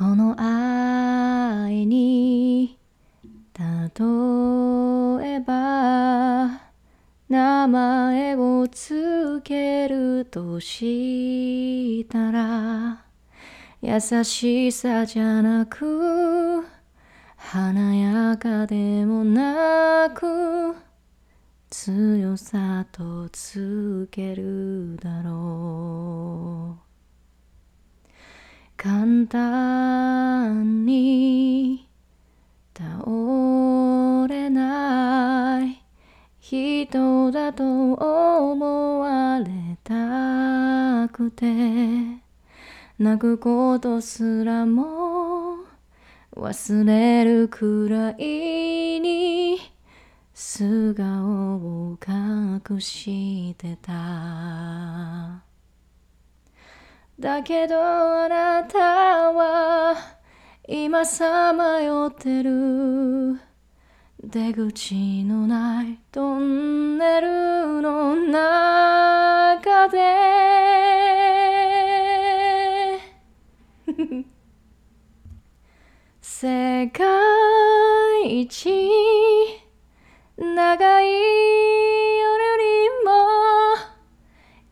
この愛に例えば名前をつけるとしたら優しさじゃなく華やかでもなく強さとつけるだろう。簡単に倒れない人だと思われたくて泣くことすらも忘れるくらいに素顔を隠してた。だけどあなたは今さまよってる。出口のないトンネルの中で。世界一長い夜にも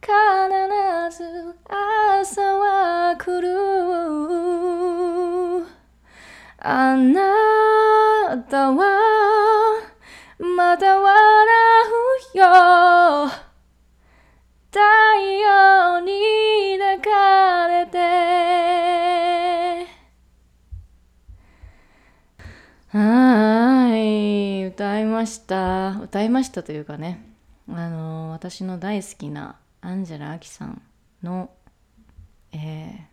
必ず朝は来る。あなたはまた笑うよ。太陽に抱かれて。はい。歌いました。歌いましたというかね。あの私の大好きなアンジェラ・アキさんのえ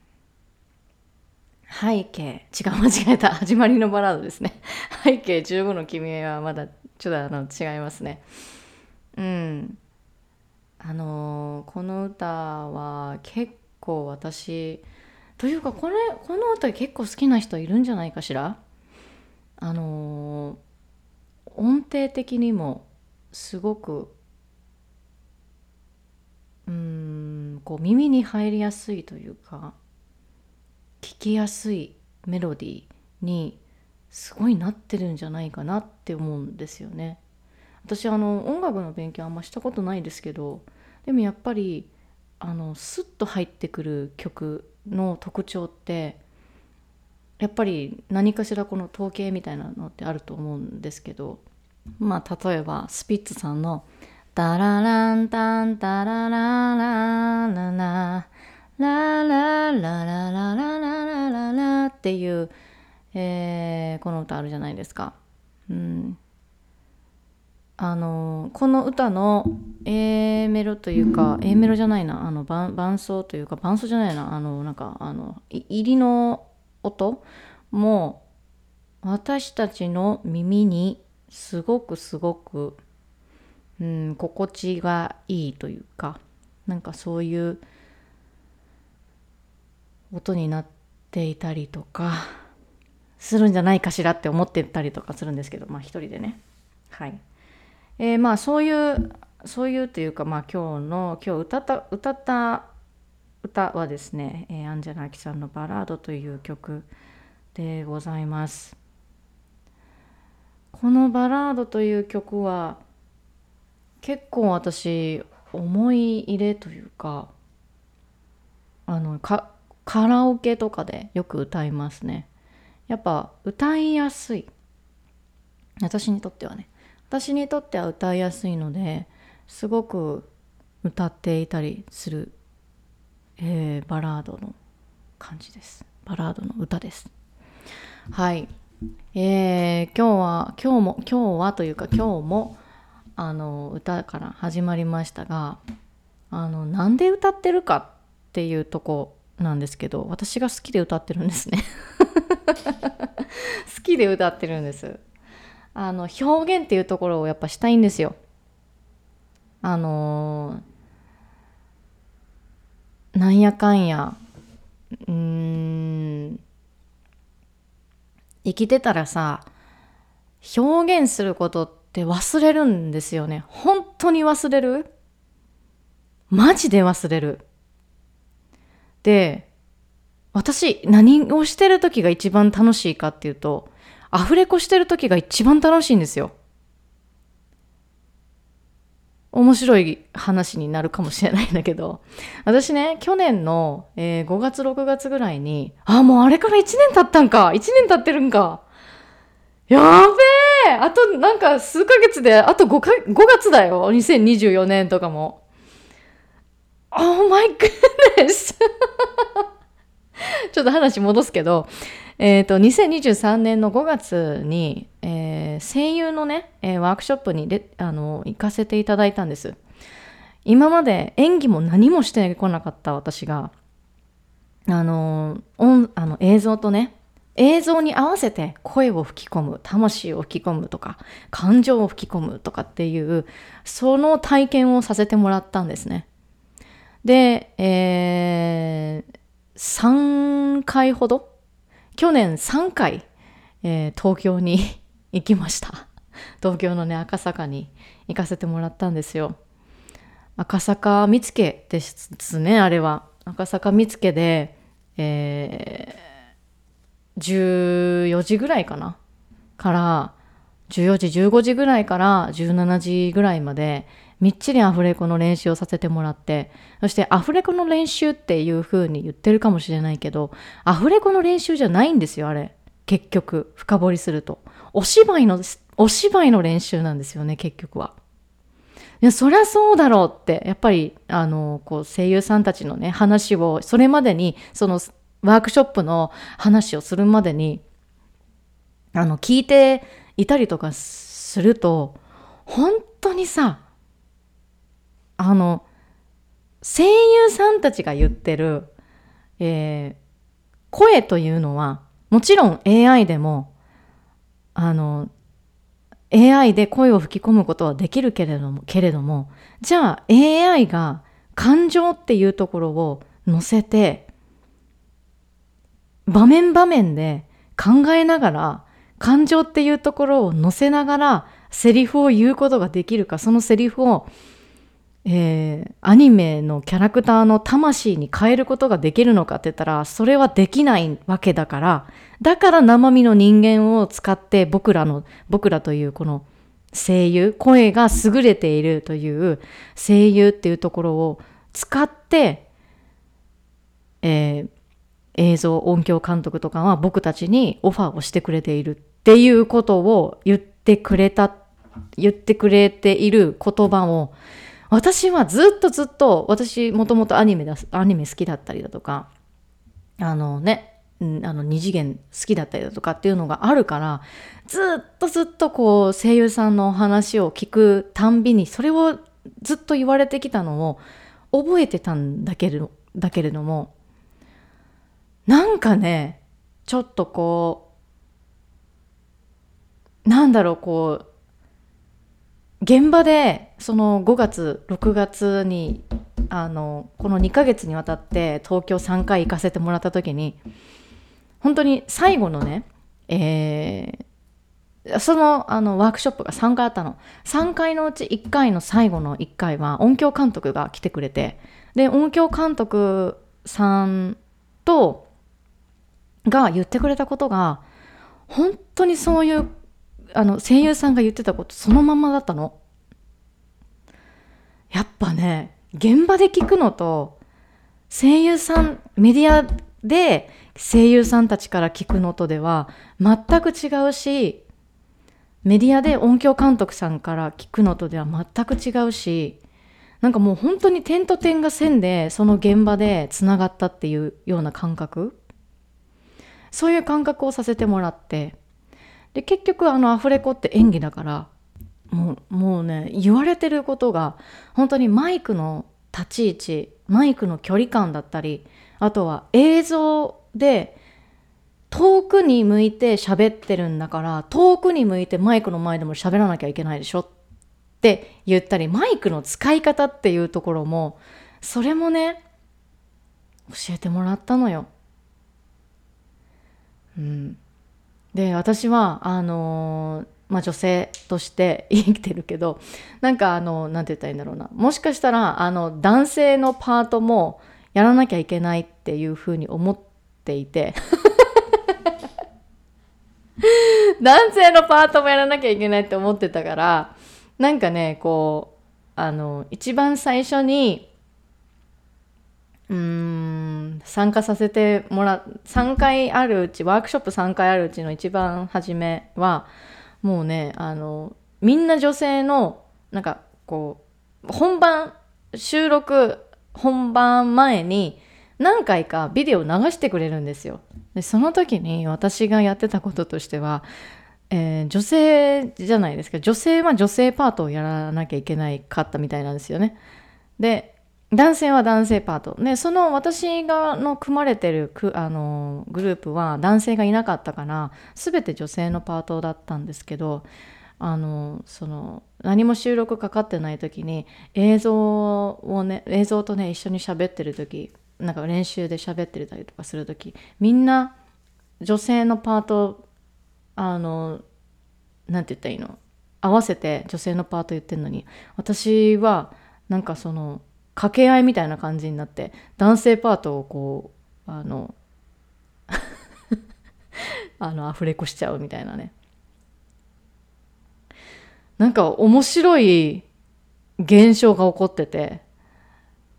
ー、背景違う間違えた。始まりのバラードですね。背景15の君はまだちょっとあの違いますね。うん。あのこの歌は結構私というかこれこの歌結構好きな人いるんじゃないかしら？あの音程的にもすごくうんこう耳に入りやすいというか聞きやすいメロディーにすごいなってるんじゃないかなって思うんですよね。私あの音楽の勉強あんましたことないですけどでもやっぱりあのスッと入ってくる曲の特徴ってやっぱり何かしらこの統計みたいなのってあると思うんですけどまあ例えばスピッツさんの「タラランタンタラララララララララララララララっていう、えー、この歌あるじゃないですか。うんあのこの歌の A メロというか A メロじゃないなあの伴伴奏というか伴奏じゃないなあのなんかあの入りの音も私たちの耳にすごくすごく、うん、心地がいいというかなんかそういう音になっていたりとかするんじゃないかしらって思ってたりとかするんですけどまあ一人でねはい。えー、まあそういうそういうというかまあ今日の今日歌った歌った歌はですね、えー、アンジェラ・アキさんの「バラード」という曲でございます。この「バラード」という曲は結構私思い入れというかあのカラオケとかでよく歌いますね。やっぱ歌いやすい。私にとってはね。私にとっては歌いやすいのですごく歌っていたりする、えー、バラードの感じです。バラードの歌です。はい。えー、今日は今日も今日はというか今日もあの歌から始まりましたがあのなんで歌ってるかっていうとこなんですけど私が好きで歌ってるんですね 好きで歌ってるんですあの表現っていうところをやっぱしたいんですよ。あのー、なんやかんやうん生きてたらさ表現することって忘れるんですよね。本当に忘れる？マジで忘れる。で私何をしてる時が一番楽しいかっていうとアフレコしてる時が一番楽しいんですよ。面白い話になるかもしれないんだけど、私ね、去年の、えー、5月6月ぐらいに、あ、もうあれから1年経ったんか !1 年経ってるんか。やべえあとなんか数ヶ月で、あと 5, か5月だよ !2024 年とかも。Oh my goodness! ちょっと話戻すけど、えっ、ー、と、2023年の5月に、えー、声優のね、えー、ワークショップにであの行かせていただいたんです。今まで演技も何もしてこなかった私が、あの音あの映像とね、映像に合わせて声を吹き込む、魂を吹き込むとか、感情を吹き込むとかっていう、その体験をさせてもらったんですね。で、えー、3回ほど去年3回、えー、東京に行きました。東京のね赤坂に行かせてもらったんですよ。赤坂見附ですねあれは。赤坂見附で、えー、14時ぐらいかなから14時15時ぐらいから17時ぐらいまでみっちりアフレコの練習をさせてもらって、そしてアフレコの練習っていう風に言ってるかもしれないけど、アフレコの練習じゃないんですよ、あれ。結局、深掘りすると。お芝居の、お芝居の練習なんですよね、結局は。いや、そりゃそうだろうって、やっぱり、あの、こう、声優さんたちのね、話を、それまでに、その、ワークショップの話をするまでに、あの、聞いていたりとかすると、本当にさ、あの声優さんたちが言ってる、えー、声というのはもちろん AI でもあの AI で声を吹き込むことはできるけれどもけれどもじゃあ AI が感情っていうところを乗せて場面場面で考えながら感情っていうところを乗せながらセリフを言うことができるかそのセリフをえー、アニメのキャラクターの魂に変えることができるのかって言ったらそれはできないわけだからだから生身の人間を使って僕らの僕らというこの声優声が優れているという声優っていうところを使って、えー、映像音響監督とかは僕たちにオファーをしてくれているっていうことを言ってくれた言ってくれている言葉を私はずっとずっと私もともとアニメだアニメ好きだったりだとかあのねあの二次元好きだったりだとかっていうのがあるからずっとずっとこう声優さんの話を聞くたんびにそれをずっと言われてきたのを覚えてたんだけれどだけれどもなんかねちょっとこうなんだろうこう現場でその5月6月にあのこの2ヶ月にわたって東京3回行かせてもらった時に本当に最後のね、えー、そのあのワークショップが3回あったの。3回のうち1回の最後の1回は音響監督が来てくれてで音響監督さんとが言ってくれたことが本当にそういうあの声優さんが言ってたことそのままだったの。やっぱね現場で聞くのと声優さんメディアで声優さんたちから聞くのとでは全く違うしメディアで音響監督さんから聞くのとでは全く違うしなんかもう本当に点と点が線でその現場でつながったっていうような感覚そういう感覚をさせてもらってで結局あのアフレコって演技だからもうもうね言われてることが本当にマイクの立ち位置マイクの距離感だったりあとは映像で遠くに向いて喋ってるんだから遠くに向いてマイクの前でも喋らなきゃいけないでしょって言ったりマイクの使い方っていうところもそれもね教えてもらったのよ。うん、で私はあのー、まあ、女性として 生きてるけどなんかあの何て言ったらいいんだろうな。もしかしたらあの男性のパートもやらなきゃいけないっていうふうに思っっていて。男性のパートもやらなきゃいけないって思ってたからなんかねこうあの一番最初に参加させてもら3回あるうちワークショップ3回あるうちの一番初めはもうねあのみんな女性のなんかこう本番収録本番前に何回かビデオ流してくれるんですよ。でその時に私がやってたこととしては、えー、女性じゃないですか女性は女性パートをやらなきゃいけないかったみたいなんですよね。で男性は男性パート。で、その私がの組まれてるくあのグループは男性がいなかったから、全て女性のパートだったんですけど、あの、その、何も収録かかってない時に、映像をね、映像とね、一緒に喋ってる時、なんか練習で喋ってたりとかする時、みんな女性のパート、あの、なんて言ったらいいの？合わせて女性のパート言ってんのに、私は、なんかその、掛け合いみたいな感じになって男性パートをこうあの あのアフレコしちゃうみたいなね。なんか面白い現象が起こってて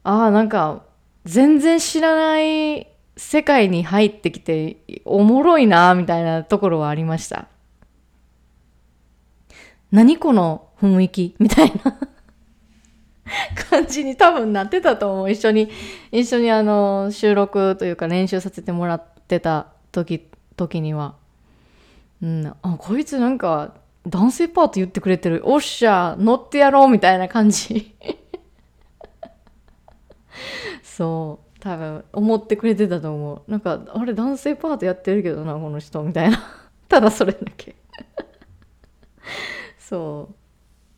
ああなんか全然知らない世界に入ってきておもろいなみたいなところはありました。何この雰囲気？みたいな。感じに多分なってたと思う。一緒に、一緒にあの、収録というか練習させてもらってた時、時には。うん、あ、こいつなんか、男性パート言ってくれてる。おっしゃ、乗ってやろうみたいな感じ。そう。多分、思ってくれてたと思う。なんか、あれ、男性パートやってるけどな、この人、みたいな。ただそれだけ。そう。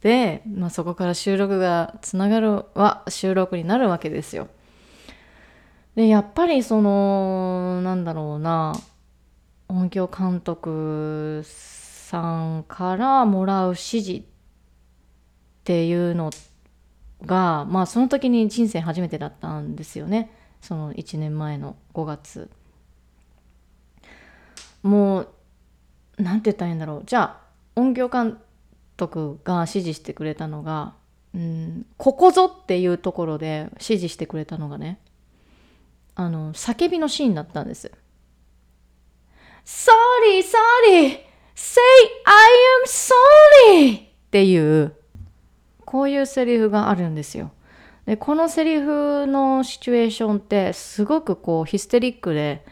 で、まあ、そこから収録がつながるは収録になるわけですよ。でやっぱりそのなんだろうな音響監督さんからもらう指示っていうのがまあその時に人生初めてだったんですよねその1年前の5月。もう何て言ったらいいんだろうじゃあ音響監督が指示してくれたのが、うん、ここぞっていうところで指示してくれたのがね、あの、叫びのシーンだったんです。Sorry, sorry! Say I am sorry! っていう、こういうセリフがあるんですよ。で、このセリフのシチュエーションってすごくこうヒステリックで、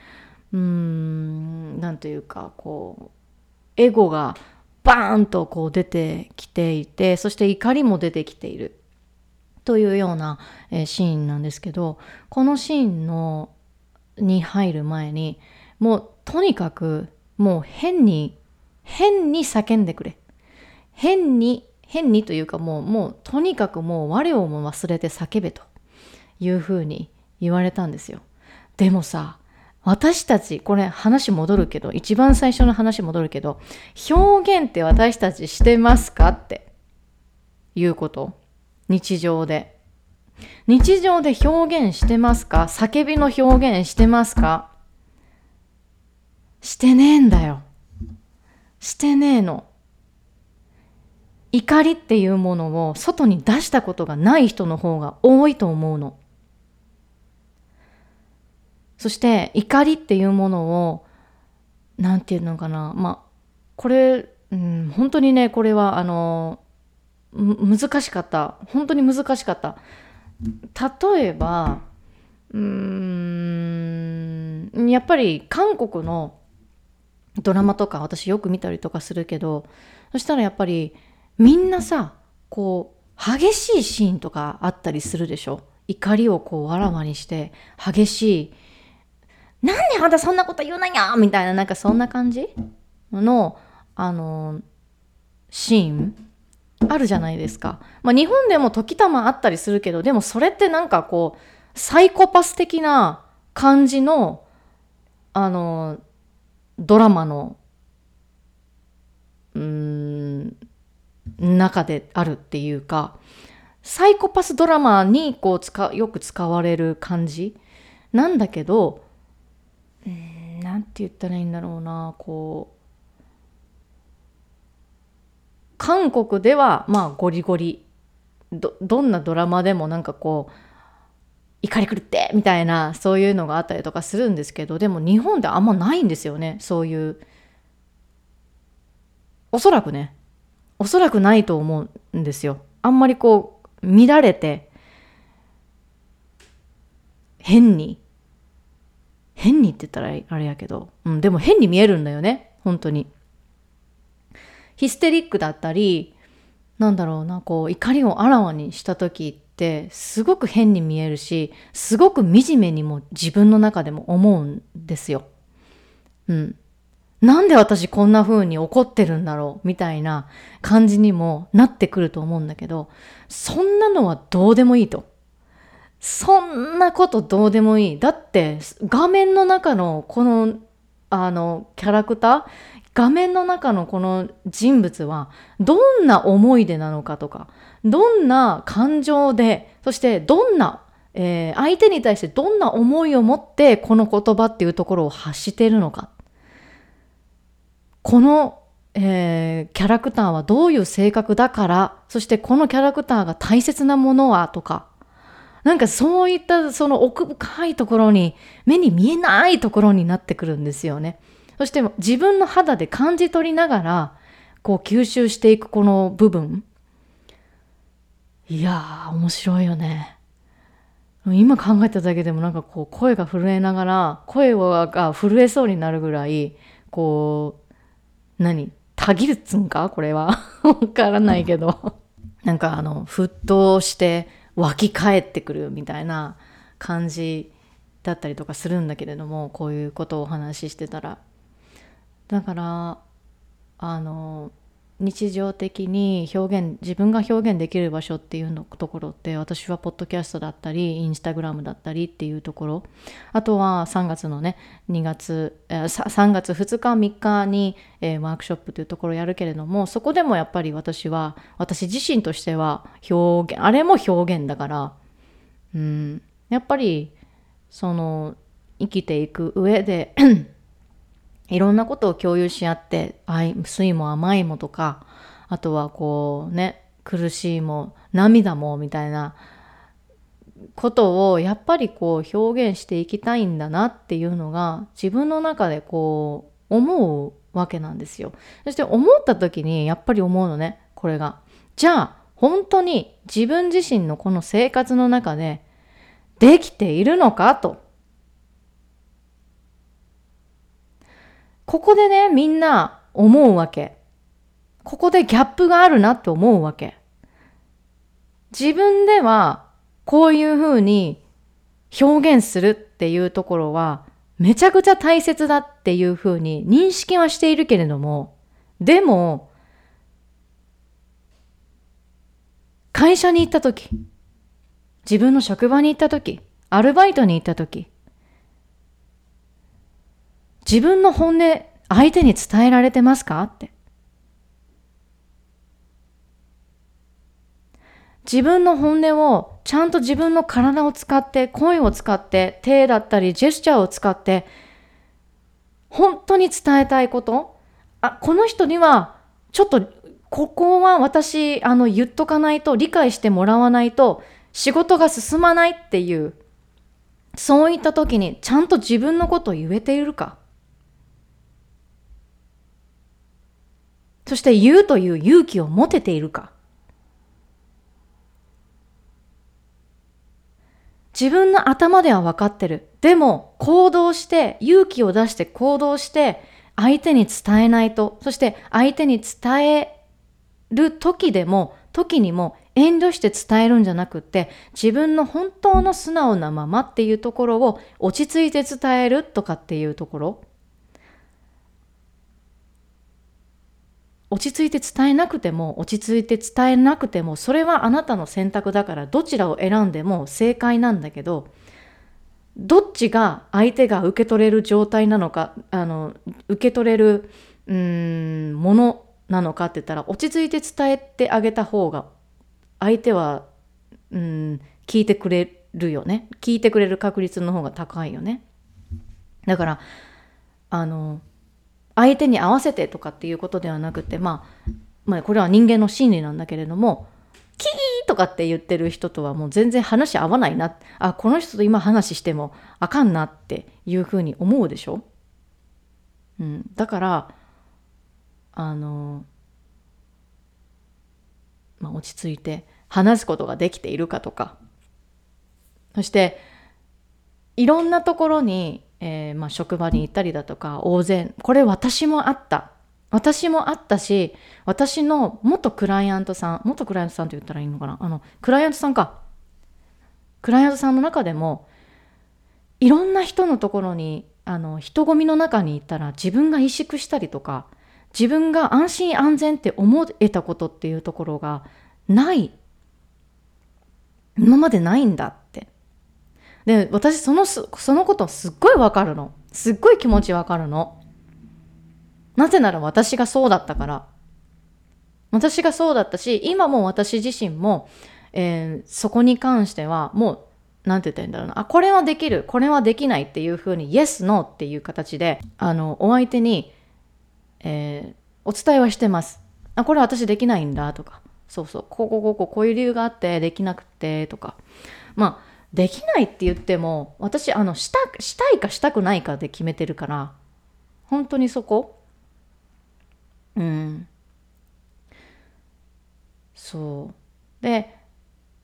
うーん、なんというか、こう、エゴがバーンとこう出てきていてそして怒りも出てきている。というような、え、シーンなんですけどこのシーンのに入る前にもうとにかくもう変に変に叫んでくれ。変に変にというかもうもうとにかくもう我をも忘れて叫べというふうに言われたんですよ。でもさ私たち、これ話戻るけど、一番最初の話戻るけど、表現って私たちしてますかっていうこと。日常で。日常で表現してますか？叫びの表現してますか？してねえんだよ。してねえの。怒りっていうものを外に出したことがない人の方が多いと思うの。そして怒りっていうものを何て言うのかな。まあこれ、うん、本当にねこれはあの難しかった。本当に難しかった。例えばうーんやっぱり韓国のドラマとか私よく見たりとかするけどそしたらやっぱりみんなさこう激しいシーンとかあったりするでしょ。怒りをこうわらわにして激しいなんであんたそんなこと言うなやみたいな、なんかそんな感じ？の、あの、シーン？あるじゃないですか。まあ、日本でも時たまあったりするけど、でもそれってなんかこう、サイコパス的な感じの、あの、ドラマの、うん、中であるっていうか、サイコパスドラマにこう使よく使われる感じなんだけどうんなんて言ったらいいんだろうなこう韓国ではまあゴリゴリどどんなドラマでもなんかこう怒り狂ってみたいなそういうのがあったりとかするんですけどでも日本であんまないんですよねそういう。おそらくね。おそらくないと思うんですよ。あんまりこう乱れて変に。変にって言ったらあれやけど、うん、でも変に見えるんだよね本当にヒステリックだったりなんだろうなこう怒りをあらわにした時ってすごく変に見えるしすごく惨めにも自分の中でも思うんですよ。うん。なんで私こんな風に怒ってるんだろうみたいな感じにもなってくると思うんだけどそんなのはどうでもいいと。そんなことどうでもいい。だって画面の中のこのあのキャラクター画面の中のこの人物はどんな思い出なのかとかどんな感情でそしてどんな、えー、相手に対してどんな思いを持ってこの言葉っていうところを発してるのかこの、えー、キャラクターはどういう性格だからそしてこのキャラクターが大切なものはとかなんかそういったその奥深いところに目に見えないところになってくるんですよね。そして自分の肌で感じ取りながらこう吸収していくこの部分。いやー面白いよね。今考えただけでもなんかこう声が震えながら声が震えそうになるぐらいこう何？たぎるっつんか？これは。わからないけど。なんかあの沸騰して湧き返ってくるみたいな感じだったりとかするんだけれどもこういうことをお話ししてたら。だからあの日常的に表現自分が表現できる場所っていうのところって私はポッドキャストだったりインスタグラムだったりっていうところ。あとは3月のね2月、3月2日3日に、えー、ワークショップというところをやるけれどもそこでもやっぱり私は私自身としては表現あれも表現だからうん。やっぱりその生きていく上でいろんなことを共有し合って酸いも甘いもとかあとはこうね苦しいも涙もみたいなことをやっぱりこう表現していきたいんだなっていうのが自分の中でこう思うわけなんですよ。そして思った時にやっぱり思うのねこれが。じゃあ本当に自分自身のこの生活の中でできているのかと。ここでね、みんな思うわけ。ここでギャップがあるなって思うわけ。自分ではこういうふうに表現するっていうところはめちゃくちゃ大切だっていうふうに認識はしているけれども、でも、会社に行った時、自分の職場に行った時、アルバイトに行った時、自分の本音相手に伝えられてますか？って。自分の本音をちゃんと自分の体を使って声を使って手だったりジェスチャーを使って本当に伝えたいこと？あこの人にはちょっとここは私あの言っとかないと理解してもらわないと仕事が進まないっていうそういった時にちゃんと自分のことを言えているか？そして言うという勇気を持てているか。自分の頭では分かってる。でも行動して勇気を出して行動して相手に伝えないと、そして相手に伝える時でも、時にも遠慮して伝えるんじゃなくって自分の本当の素直なままっていうところを落ち着いて伝えるとかっていうところ。落ち着いて伝えなくても落ち着いて伝えなくてもそれはあなたの選択だからどちらを選んでも正解なんだけどどっちが相手が受け取れる状態なのかあの受け取れるうんものなのかって言ったら落ち着いて伝えてあげた方が相手はうん聞いてくれるよね聞いてくれる確率の方が高いよね。だからあの相手に合わせてとかっていうことではなくて、まあ、まあこれは人間の心理なんだけれどもキーとかって言ってる人とはもう全然話合わないなあこの人と今話してもあかんなっていうふうに思うでしょ、うん、だからあの、まあ、落ち着いて話すことができているかとか。そしていろんなところにえー、まあ、職場に行ったりだとか大勢これ私もあった。私もあったし私の元クライアントさん元クライアントさんと言ったらいいのかな？あのクライアントさんか。クライアントさんの中でもいろんな人のところにあの人混みの中に行ったら自分が萎縮したりとか自分が安心安全って思えたことっていうところがない。今までないんだって。で、私そのそのことすっごいわかるの。すっごい気持ちわかるの。なぜなら私がそうだったから。私がそうだったし、今も私自身も、えー、そこに関してはもう、なんて言ったらいいんだろうな。あ、これはできる、これはできないっていうふうに、イエス、ノーっていう形で、あの、お相手に、えー、お伝えはしてます。あ、これ私できないんだとか。そうそう。こうこうこうこうこういう理由があってできなくてとか。まあ、できないって言っても私あのしたしたいかしたくないかで決めてるから本当にそこ。うん。そう。で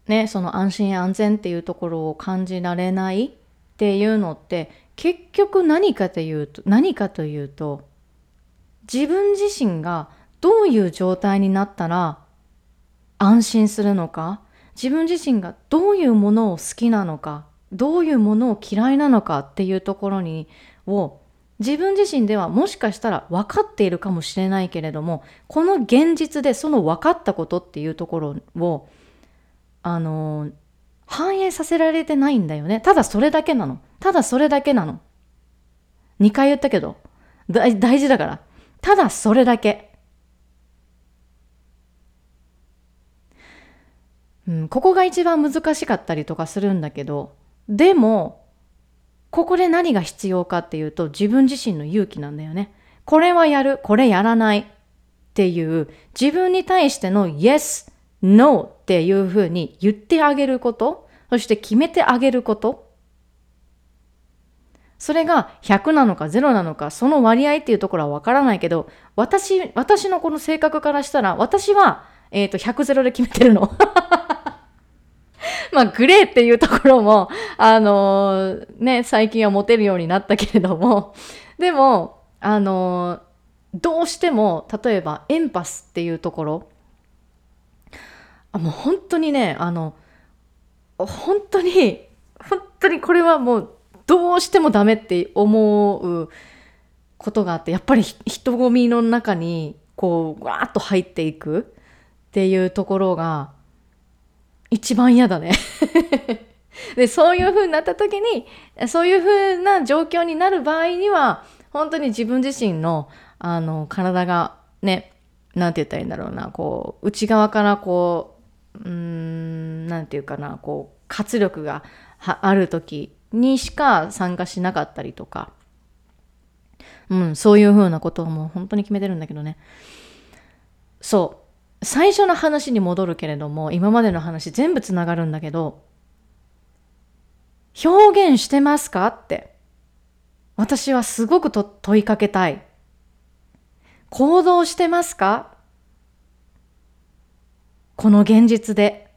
ねその安心安全っていうところを感じられないっていうのって結局何かというと何かというと自分自身がどういう状態になったら安心するのか自分自身がどういうものを好きなのかどういうものを嫌いなのかっていうところにを自分自身ではもしかしたら分かっているかもしれないけれどもこの現実でその分かったことっていうところをあの反映させられてないんだよね。ただそれだけなの。ただそれだけなの。2回言ったけど。大事だから。ただそれだけ。うん、ここが一番難しかったりとかするんだけどでもここで何が必要かっていうと自分自身の勇気なんだよね。これはやる、これやらないっていう自分に対しての Yes, No っていうふうに言ってあげること、そして決めてあげること。それが100なのか0なのか、その割合っていうところはわからないけど、私、私のこの性格からしたら、私は、えっ、ー、と、100ゼロで決めてるの。まあ、グレーっていうところも、あのー、ね、最近は持てるようになったけれども、でも、あのー、どうしても、例えば、エンパスっていうところ、あもう本当にね、あの、本当に、本当にこれはもう、どうしてもダメって思うことがあって、やっぱり人混みの中に、こう、わーっと入っていくっていうところが、一番嫌だね。でそういう風になった時にそういう風な状況になる場合には本当に自分自身のあの体がね何て言ったらいいんだろうなこう内側からこううん何て言うかなこう活力がある時にしか参加しなかったりとか、うん、そういう風なことをもう本当に決めてるんだけどね。そう。最初の話に戻るけれども、今までの話全部つながるんだけど、表現してますかって。私はすごくと問いかけたい。行動してますか？この現実で。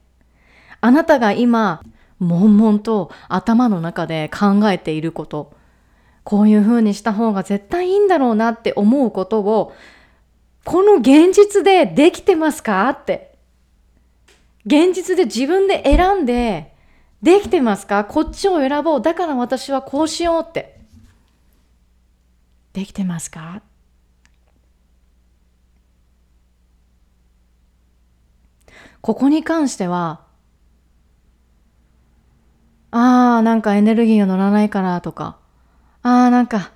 あなたが今、悶々と頭の中で考えていること、こういうふうにした方が絶対いいんだろうなって思うことをこの現実でできてますか？って。現実で自分で選んで、できてますか？こっちを選ぼう。だから私はこうしようって。できてますか？ここに関しては、ああ、なんかエネルギーが乗らないからとか、ああ、なんか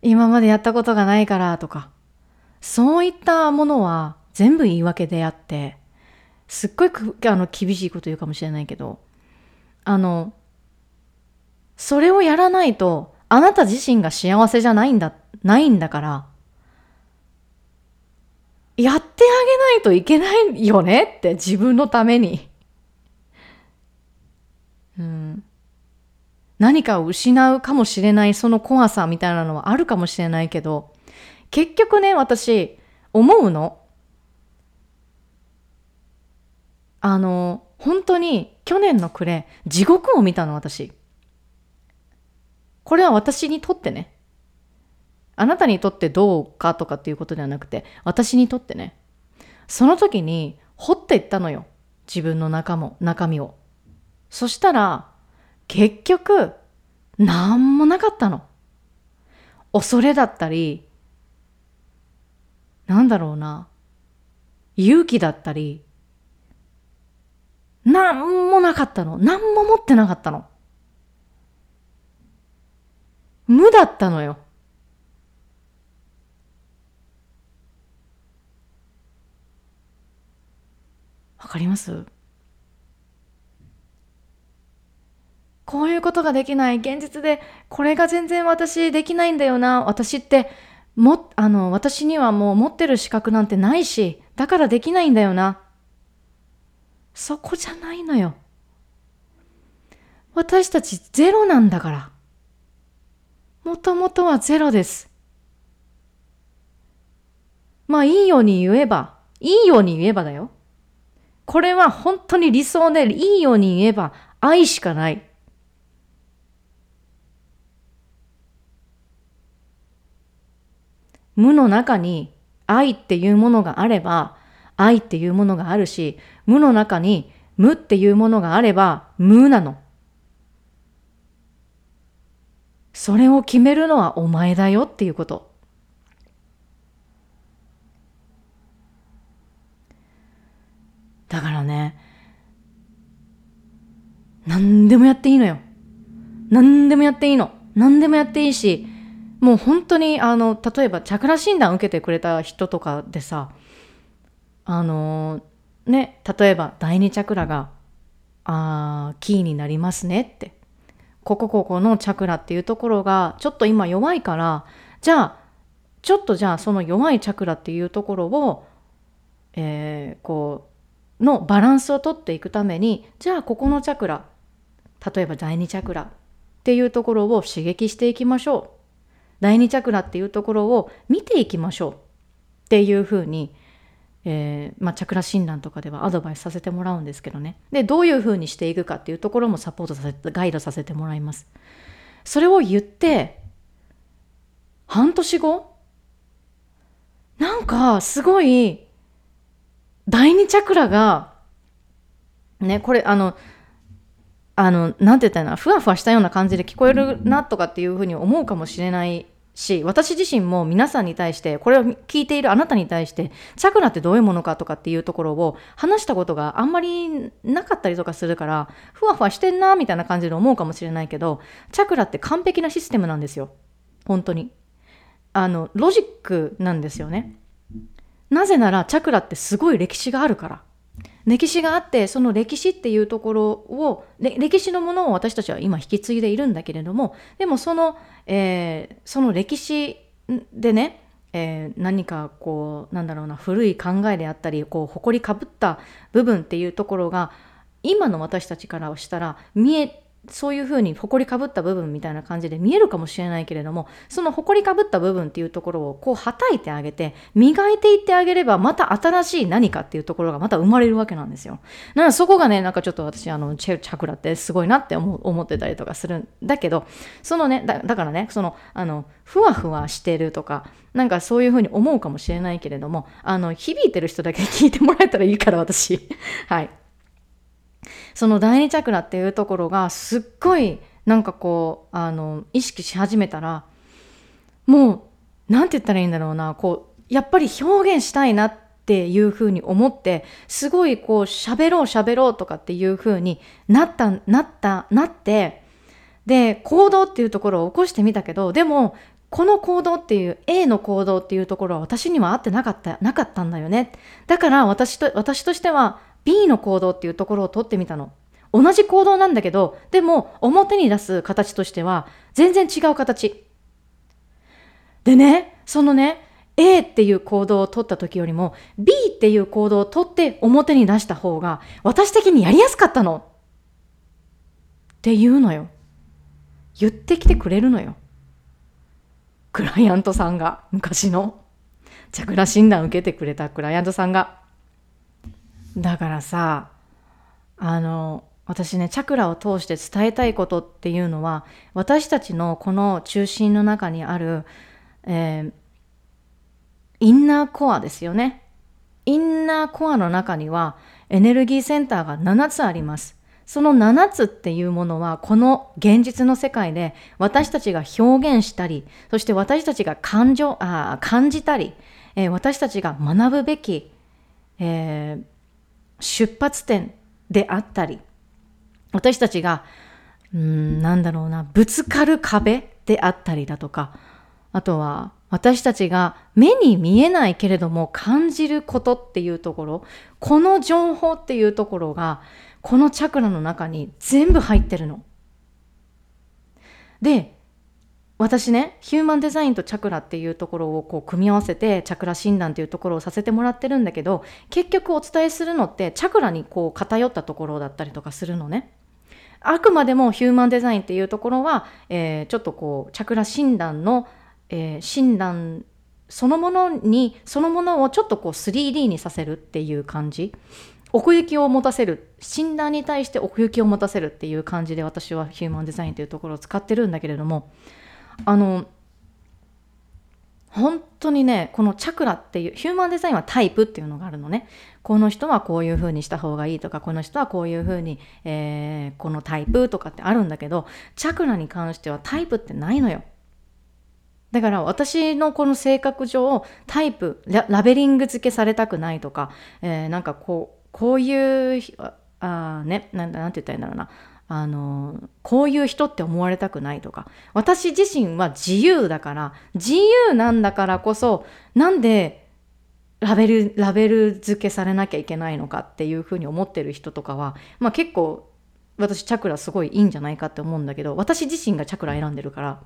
今までやったことがないからとか、そういったものは全部言い訳であって、すっごいあの厳しいこと言うかもしれないけど、あの、それをやらないとあなた自身が幸せじゃないんだ、ないんだから、やってあげないといけないよねって自分のために。うん。何かを失うかもしれないその怖さみたいなのはあるかもしれないけど、結局ね、私、思うの。あの、本当に去年の暮れ、地獄を見たの、私。これは私にとってね。あなたにとってどうかとかっていうことではなくて、私にとってね。その時に掘っていったのよ。自分の中も、中身を。そしたら、結局、何もなかったの。恐れだったり、なんだろうな。勇気だったり、なんもなかったの。なんも持ってなかったの。無だったのよ。わかります？こういうことができない。現実で、これが全然私できないんだよな。私って、も、あの、私にはもう持ってる資格なんてないし、だからできないんだよな。そこじゃないのよ。私たちゼロなんだから。もともとはゼロです。まあいいように言えば、いいように言えばだよ。これは本当に理想でいいように言えば愛しかない。無の中に愛っていうものがあれば愛っていうものがあるし、無の中に無っていうものがあれば無なの。それを決めるのはお前だよっていうこと。だからね、何でもやっていいのよ。何でもやっていいの。何でもやっていいし、もう本当にあの、例えばチャクラ診断受けてくれた人とかでさ、あの、ね、例えば第二チャクラが、あーキーになりますねって。ここここのチャクラっていうところがちょっと今弱いから、じゃあ、ちょっとじゃあその弱いチャクラっていうところを、えー、こう、のバランスをとっていくために、じゃあここのチャクラ、例えば第二チャクラっていうところを刺激していきましょう。第二チャクラっていうところを見ていきましょうっていうふうにえー、まあ、チャクラ診断とかではアドバイスさせてもらうんですけどね。でどういうふうにしていくかっていうところもサポートさせガイドさせてもらいます。それを言って半年後なんかすごい第二チャクラがねこれあのあのなんて言ったらいいのふわふわしたような感じで聞こえるなとかっていうふうに思うかもしれないし私自身も皆さんに対してこれを聞いているあなたに対してチャクラってどういうものかとかっていうところを話したことがあんまりなかったりとかするからふわふわしてんなみたいな感じで思うかもしれないけどチャクラって完璧なシステムなんですよ。本当に。あのロジックなんですよね。なぜならチャクラってすごい歴史があるから。歴史があってその歴史っていうところを歴史のものを私たちは今引き継いでいるんだけれどもでもその、えー、その歴史でね、えー、何かこうなんだろうな古い考えであったりこう誇りかぶった部分っていうところが今の私たちからしたら見えそういうふうに埃かぶった部分みたいな感じで見えるかもしれないけれどもその埃かぶった部分っていうところをこうはたいてあげて磨いていってあげればまた新しい何かっていうところがまた生まれるわけなんですよ。なのでそこがねなんかちょっと私あのチェチャクラってすごいなって思思ってたりとかするんだけどそのねだからねそのあのふわふわしてるとかなんかそういうふうに思うかもしれないけれどもあの響いてる人だけ聞いてもらえたらいいから私はいその第二チャクラっていうところがすっごいなんかこうあの意識し始めたらもう何て言ったらいいんだろうなこうやっぱり表現したいなっていうふうに思ってすごいこう喋ろう喋ろうとかっていうふうになったなったなってで行動っていうところを起こしてみたけどでもこの行動っていう A の行動っていうところは私には合ってなかったなかったんだよね。だから私と私としては B の行動っていうところを取ってみたの。同じ行動なんだけど、でも表に出す形としては全然違う形。でね、そのね、A っていう行動を取った時よりも B っていう行動を取って表に出した方が私的にやりやすかったの。って言うのよ。言ってきてくれるのよ。クライアントさんが、昔の。チャクラ診断受けてくれたクライアントさんが。だからさ、あの、私ね、チャクラを通して伝えたいことっていうのは、私たちのこの中心の中にある、えー、インナーコアですよね。インナーコアの中にはエネルギーセンターが7つあります。その7つっていうものはこの現実の世界で私たちが表現したり、そして私たちが感情あ感じたり、えー、私たちが学ぶべき、えー、出発点であったり、私たちが、うん、なんだろうな、ぶつかる壁であったりだとか、あとは私たちが目に見えないけれども感じることっていうところ、この情報っていうところが、このチャクラの中に全部入ってるの。で、私ね、ヒューマンデザインとチャクラっていうところをこう組み合わせて、チャクラ診断っていうところをさせてもらってるんだけど、結局お伝えするのって、チャクラにこう偏ったところだったりとかするのね。あくまでもヒューマンデザインっていうところは、えー、ちょっとこう、チャクラ診断の、えー、診断そのものに、そのものをちょっとこう 3D にさせるっていう感じ。奥行きを持たせる診断に対して奥行きを持たせるっていう感じで私はヒューマンデザインというところを使ってるんだけれどもあの本当にねこのチャクラっていうヒューマンデザインはタイプっていうのがあるのね。この人はこういうふうにした方がいいとかこの人はこういうふうに、えー、このタイプとかってあるんだけどチャクラに関してはタイプってないのよ。だから私のこの性格上タイプラベリング付けされたくないとか、えー、なんかこうこういうあねなんなんて言ったらいいんだろうな。あのこういう人って思われたくないとか私自身は自由だから自由なんだからこそなんでラベルラベル付けされなきゃいけないのかっていうふうに思ってる人とかは、まあ、結構私チャクラすごいいいんじゃないかって思うんだけど私自身がチャクラ選んでるから。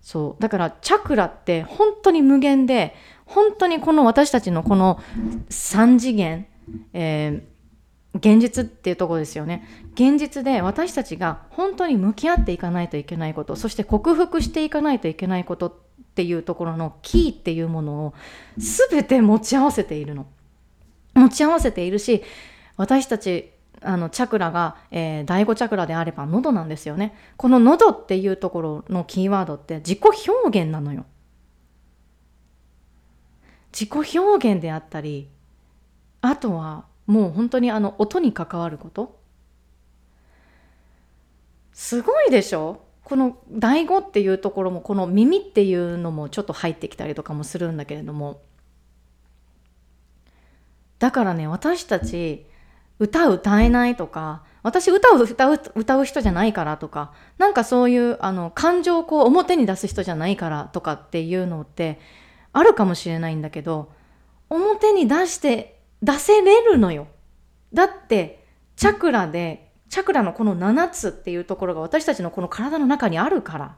そう。だからチャクラって本当に無限で本当にこの私たちのこの3次元えー、現実っていうとこですよね。現実で私たちが本当に向き合っていかないといけないことそして克服していかないといけないことっていうところのキーっていうものを全て持ち合わせているの。持ち合わせているし私たちあのチャクラが、えー、第5チャクラであれば喉なんですよね。この喉っていうところのキーワードって自己表現なのよ。自己表現であったりあとはもう本当にあの音に関わること？すごいでしょ？この第五っていうところもこの耳っていうのもちょっと入ってきたりとかもするんだけれども。だからね私たち歌歌えないとか私歌を歌う歌う人じゃないからとかなんかそういうあの感情をこう表に出す人じゃないからとかっていうのってあるかもしれないんだけど表に出して出せれるのよ。だってチャクラでチャクラのこの7つっていうところが私たちのこの体の中にあるから。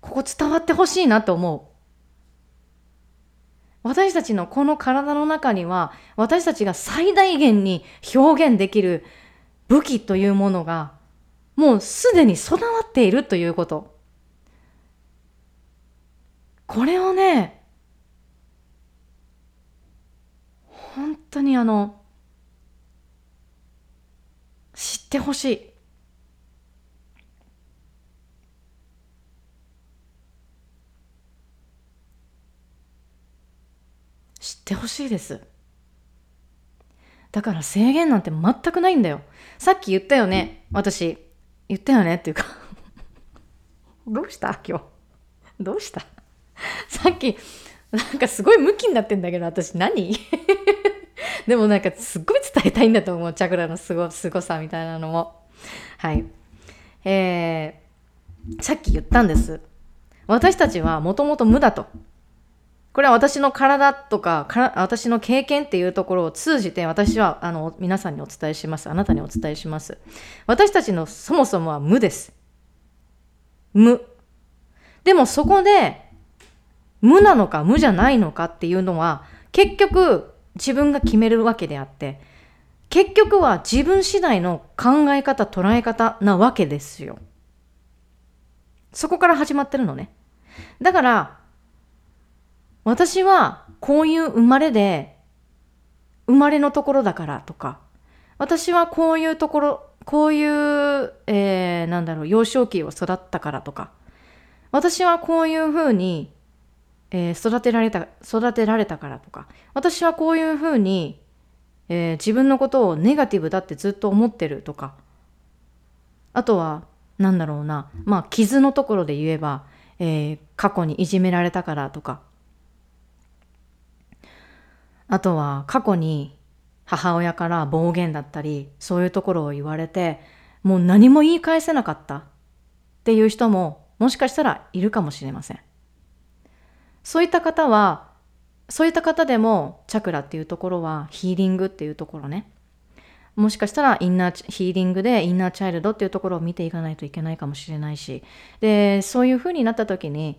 ここ伝わってほしいなと思う。私たちのこの体の中には私たちが最大限に表現できる武器というものがもうすでに備わっているということ。これをね本当にあの知ってほしい。知ってほしいです。だから制限なんて全くないんだよ。さっき言ったよね。私言ったよねっていうか。どうした？今日。どうした？さっき、なんかすごいムキになってんだけど、私何？でもなんかすっごい伝えたいんだと思う。チャクラのすご、すごさみたいなのも。はい。えー、さっき言ったんです。私たちはもともと無だと。これは私の体とかか私の経験っていうところを通じて私はあの皆さんにお伝えしますあなたにお伝えします私たちのそもそもは無です無でもそこで無なのか無じゃないのかっていうのは結局自分が決めるわけであって結局は自分次第の考え方捉え方なわけですよ。そこから始まってるのね。だから私はこういう生まれで生まれのところだからとか私はこういうところこういう、えー、なんだろう幼少期を育ったからとか私はこういうふうにえー、育てられた育てられたからとか。私はこういうふうに、えー、自分のことをネガティブだってずっと思ってるとか。あとはなんだろうな。まあ傷のところで言えば、えー、過去にいじめられたからとか。あとは過去に母親から暴言だったりそういうところを言われてもう何も言い返せなかったっていう人ももしかしたらいるかもしれません。そういった方はそういった方でもチャクラっていうところはヒーリングっていうところね。もしかしたらインナーヒーリングでインナーチャイルドっていうところを見ていかないといけないかもしれないし。でそういうふうになった時に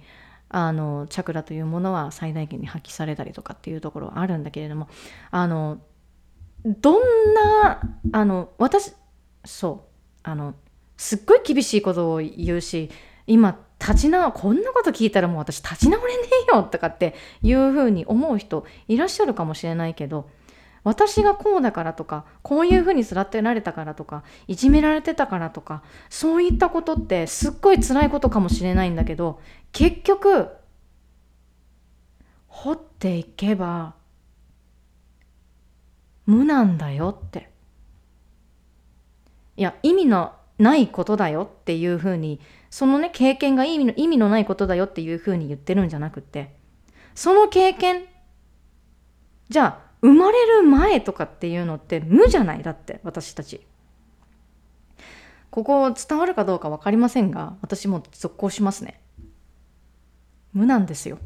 あのチャクラというものは最大限に発揮されたりとかっていうところはあるんだけれどもあのどんなあの私そうあのすっごい厳しいことを言うし今立ち直こんなこと聞いたらもう私立ち直れねえよとかっていうふうに思う人いらっしゃるかもしれないけど私がこうだからとかこういうふうに育てられたからとかいじめられてたからとかそういったことってすっごい辛いことかもしれないんだけど結局掘っていけば無なんだよって。いや意味のないことだよっていうふうにそのね経験が意味の意味のないことだよっていうふうに言ってるんじゃなくてその経験じゃあ生まれる前とかっていうのって無じゃない？だって私たち。ここ伝わるかどうか分かりませんが私も続行しますね。無なんですよ。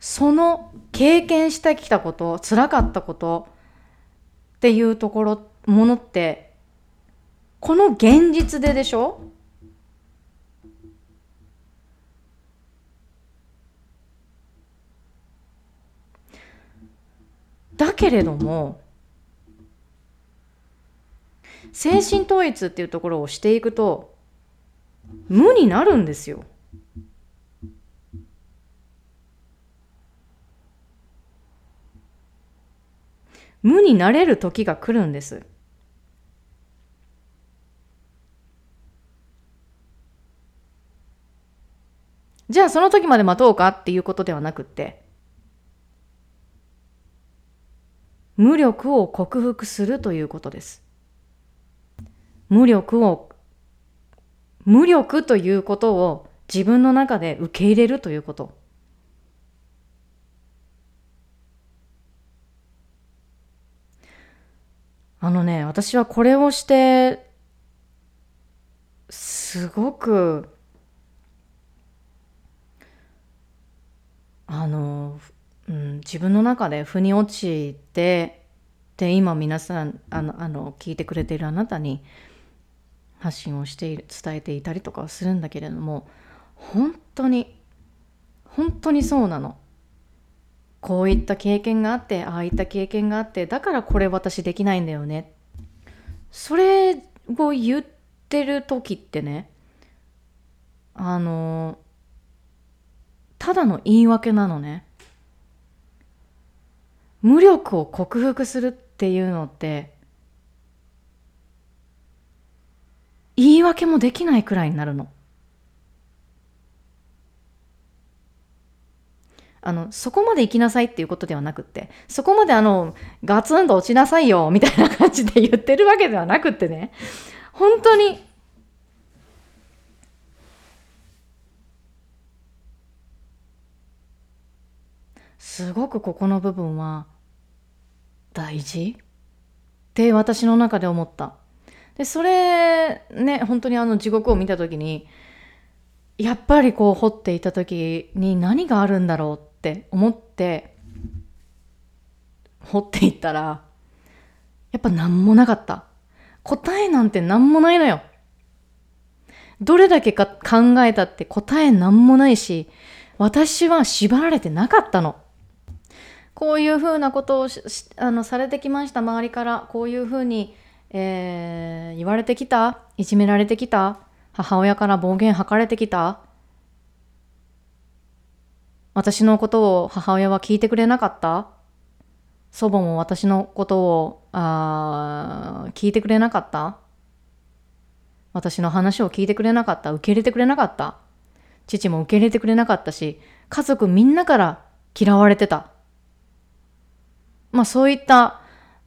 その経験してきたこと辛かったことっていうところものってこの現実ででしょ？だけれども精神統一っていうところをしていくと無になるんですよ。無になれる時が来るんです。じゃあその時まで待とうかっていうことではなくって無力を克服するということです。無力を無力ということを自分の中で受け入れるということ。あのね私はこれをしてすごくあの、うん、自分の中で腑に落ちてで今皆さんあのあの聞いてくれているあなたに発信をしている伝えていたりとかするんだけれども本当に本当にそうなの。こういった経験があってああいった経験があってだからこれ私できないんだよねそれを言ってる時ってねあのただの言い訳なのね無力を克服するっていうのって言い訳もできないくらいになるの。あのそこまで行きなさいっていうことではなくってそこまであのガツンと落ちなさいよみたいな感じで言ってるわけではなくってね本当にすごくここの部分は大事？って私の中で思った。でそれね本当にあの地獄を見た時にやっぱりこう掘っていた時に何があるんだろうって思って掘っていったらやっぱ何もなかった答えなんて何もないのよどれだけか考えたって答え何もないし私は縛られてなかったの。こういうふうなことをあのされてきました。周りからこういうふうに、えー、言われてきた。いじめられてきた。母親から暴言吐かれてきた。私のことを母親は聞いてくれなかった。祖母も私のことをあ聞いてくれなかった。私の話を聞いてくれなかった。受け入れてくれなかった。父も受け入れてくれなかったし家族みんなから嫌われてた。まあそういった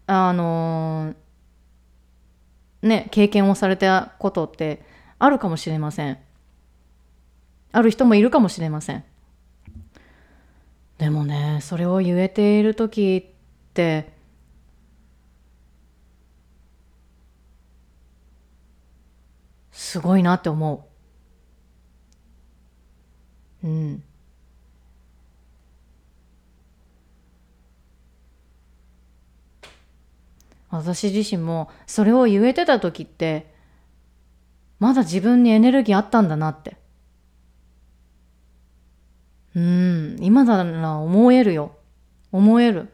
あのー、ね経験をされたことってあるかもしれません。ある人もいるかもしれません。でもねそれを言えている時ってすごいなって思う。うん。私自身もそれを言えてた時ってまだ自分にエネルギーあったんだなって。うん今なら思えるよ。思える。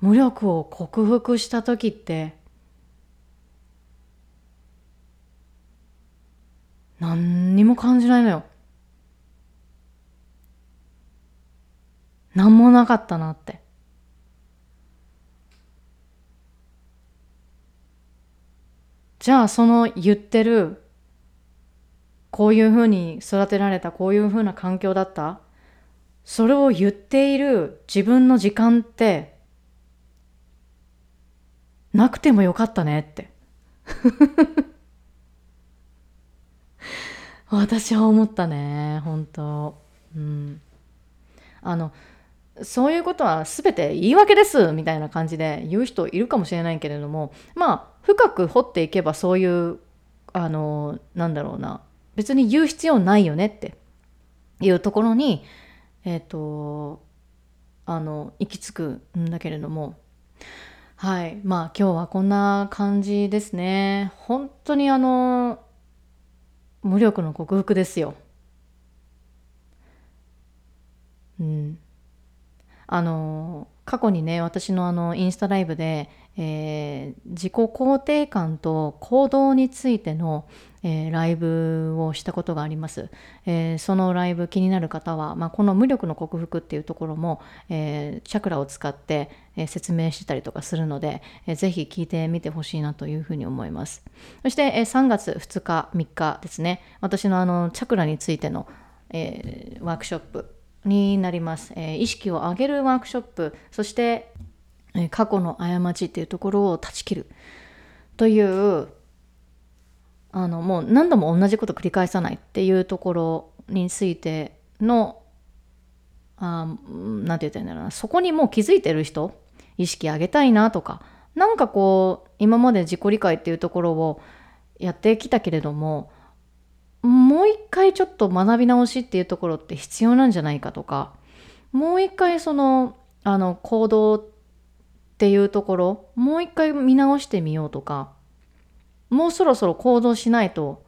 無力を克服した時って何にも感じないのよ。何もなかったなって。じゃあその言ってるこういうふうに育てられたこういうふうな環境だった？それを言っている自分の時間ってなくてもよかったねって。私は思ったね本当。うん。あのそういうことは全て言い訳ですみたいな感じで言う人いるかもしれないけれどもまあ深く掘っていけばそういうあのなんだろうな別に言う必要ないよねっていうところにえっ、ー、とあの行き着くんだけれどもはいまあ今日はこんな感じですね。本当にあの無力の克服ですよ。うん。あの過去にね私のあのインスタライブで、えー、自己肯定感と行動についての、えー、ライブをしたことがあります、えー、そのライブ気になる方は、まあ、この無力の克服っていうところも、えチャクラを使って、え説明してたりとかするので、えー、ぜひ聞いてみてほしいなというふうに思います。そして、え3月2日3日ですね。私のあのチャクラについての、えワークショップになります、えー、意識を上げるワークショップそして、えー、過去の過ちっていうところを断ち切る。というあのもう何度も同じこと繰り返さないっていうところについてのあなんて言ったらいいんだろうな。そこにもう気づいてる人意識上げたいなとかなんかこう今まで自己理解っていうところをやってきたけれどももう一回ちょっと学び直しっていうところって必要なんじゃないかとかもう一回そのあの行動っていうところもう一回見直してみようとかもうそろそろ行動しないと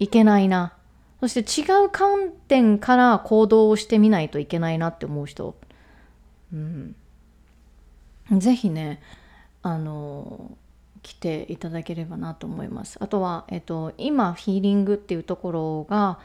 いけないな。そして違う観点から行動をしてみないといけないなって思う人、うん、ぜひねあの来ていただければなと思います。あとは、えっと、今ヒーリングっていうところが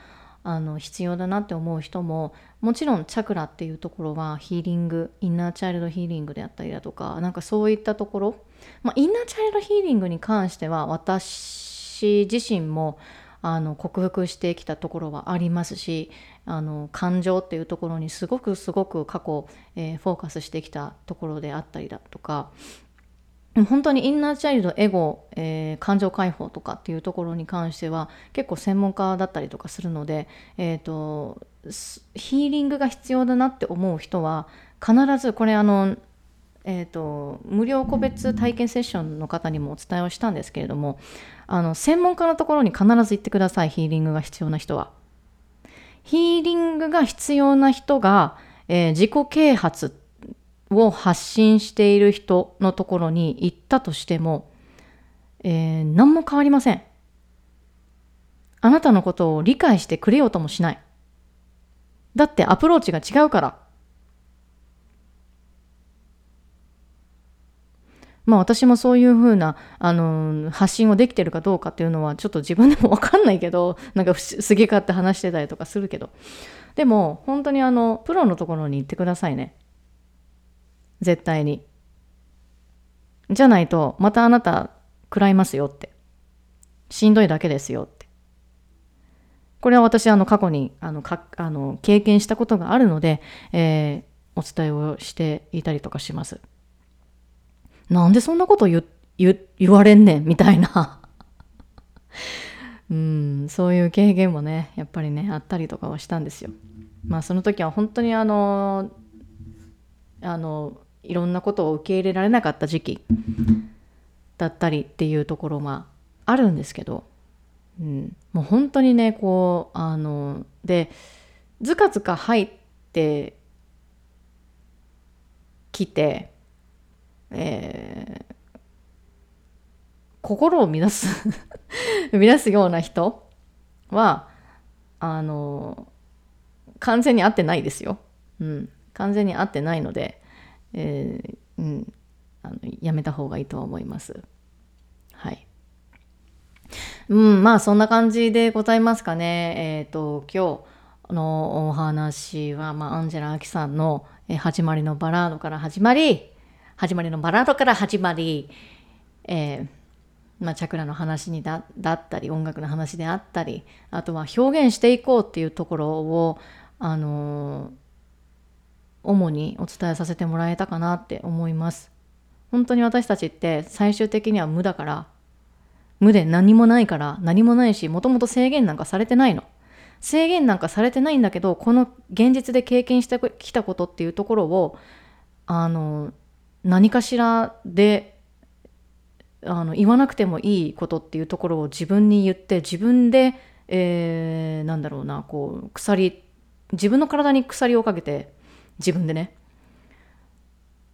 あの必要だなって思う人ももちろんチャクラっていうところはヒーリングインナーチャイルドヒーリングであったりだとかなんかそういったところ、まあ、インナーチャイルドヒーリングに関しては私自身もあの克服してきたところはありますしあの感情っていうところにすごくすごく過去、えー、フォーカスしてきたところであったりだとか本当にインナーチャイルドエゴ、えー、感情解放とかっていうところに関しては結構専門家だったりとかするので、えーと、ヒーリングが必要だなって思う人は必ずこれあのえーと、無料個別体験セッションの方にもお伝えをしたんですけれどもあの専門家のところに必ず行ってくださいヒーリングが必要な人は。ヒーリングが必要な人が、えー、自己啓発を発信している人のところに行ったとしても、えー、何も変わりません。あなたのことを理解してくれようともしない。だってアプローチが違うから。まあ私もそういうふうな、あの発信をできてるかどうかっていうのはちょっと自分でもわかんないけど、なんかすげかって話してたりとかするけど。でも本当にあの、プロのところに行ってくださいね。絶対に。じゃないと、またあなた食らいますよって。しんどいだけですよって。これは私、あの、過去に、あの、かあの経験したことがあるので、えー、お伝えをしていたりとかします。なんでそんなこと言言言われんねんみたいな うん、そういう経験もね、やっぱりね、あったりとかはしたんですよ。まあ、その時は本当にあの、あの、いろんなことを受け入れられなかった時期だったりっていうところがあるんですけど、うん、もう本当にねこうあのでずかずか入ってきて、えー、心を乱す 乱すような人はあの完全に合ってないですよ。うん、完全に合ってないので、えー、うん、あのやめた方がいいとは思います。はい。うん、まあそんな感じでございますかね。えっ、ー、と、今日のお話は、まあ、アンジェラ・アキさんの、え始まりのバラードから始まり、始まりのバラードから始まり、えー、まあ、チャクラの話にだだったり、音楽の話であったり、あとは表現していこうっていうところを、あの、主にお伝えさせてもらえたかなって思います。本当に私たちって最終的には無だから無で何もないから何もないしもともと制限なんかされてないの制限なんかされてないんだけどこの現実で経験してきたことっていうところをあの何かしらであの言わなくてもいいことっていうところを自分に言って自分で、えー、なんだろうなこう鎖自分の体に鎖をかけて自分でね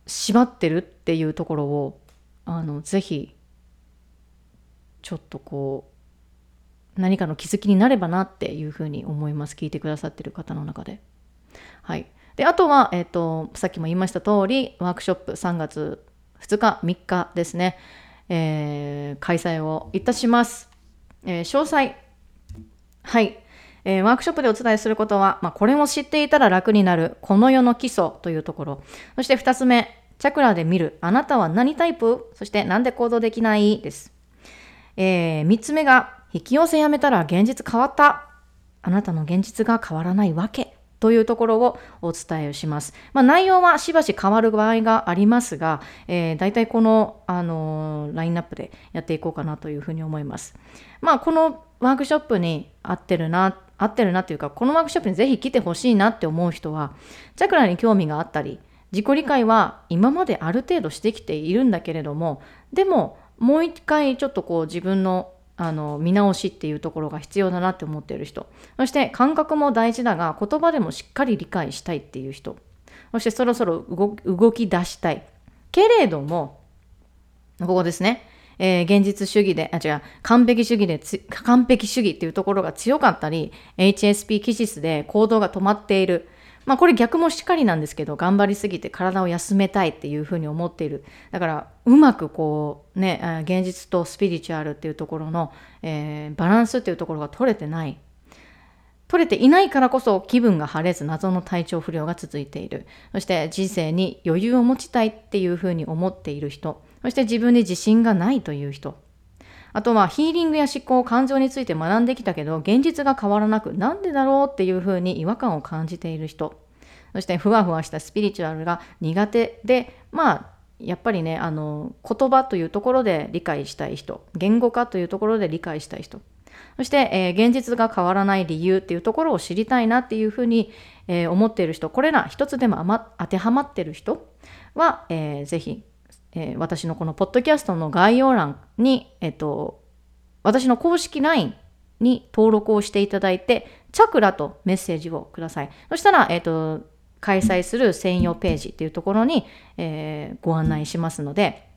縛ってるっていうところをあのぜひちょっとこう何かの気づきになればなっていうふうに思います。聞いてくださってる方の中で。はい、であとは、えーと、さっきも言いました通りワークショップ3月2日3日ですね、えー、開催をいたします。えー、詳細。はい、えー、ワークショップでお伝えすることは、まあ、これも知っていたら楽になるこの世の基礎というところそして2つ目チャクラで見るあなたは何タイプ？そしてなんで行動できない？ですえー、3つ目が、引き寄せやめたら現実変わった。あなたの現実が変わらないわけ。というところをお伝えします。まあ、内容はしばし変わる場合がありますが、えー、大体この、あのー、ラインナップでやっていこうかなというふうに思います。まあ、このワークショップに合ってるな、合ってるなっていうか、このワークショップにぜひ来てほしいなって思う人は、チャクラに興味があったり、自己理解は今まである程度してきているんだけれども、でも、もう一回ちょっとこう自分のあの見直しっていうところが必要だなって思っている人。そして感覚も大事だが言葉でもしっかり理解したいっていう人。そしてそろそろ動き出したい。けれどもここですね、えー、現実主義であ違う完璧主義で完璧主義っていうところが強かったり HSP 気質で行動が止まっている。まあこれ逆もしっかりなんですけど頑張りすぎて体を休めたいっていうふうに思っている。だからうまくこうね現実とスピリチュアルっていうところの、えー、バランスっていうところが取れてない。取れていないからこそ気分が晴れず謎の体調不良が続いている。そして人生に余裕を持ちたいっていうふうに思っている人。そして自分に自信がないという人。あとはヒーリングや思考感情について学んできたけど現実が変わらなくなんでだろうっていうふうに違和感を感じている人。そしてふわふわしたスピリチュアルが苦手でまあやっぱりねあの言葉というところで理解したい人。言語化というところで理解したい人。そして、えー、現実が変わらない理由っていうところを知りたいなっていうふうに、えー、思っている人。これら一つでも当てはまってる人は、えー、ぜひ、えー、私のこのポッドキャストの概要欄に、えっ、ー、と、私の公式 LINE に登録をしていただいて、チャクラとメッセージをください。そしたら、えっ、ー、と、開催する専用ページっていうところに、えー、ご案内しますので、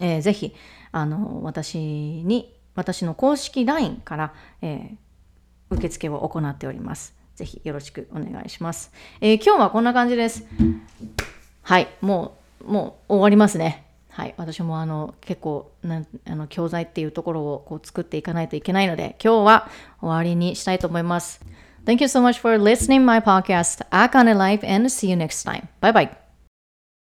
えー、ぜひ、あの、私に、私の公式 LINE から、えー、受付を行っております。ぜひよろしくお願いします。えー、今日はこんな感じです。はい、もう、もう終わりますね。はい、私もあの結構なあの教材っていうところをこう作っていかないといけないので、今日は終わりにしたいと思います。Thank you so much for listening my podcast, Akane Life, and see you next time. Bye bye.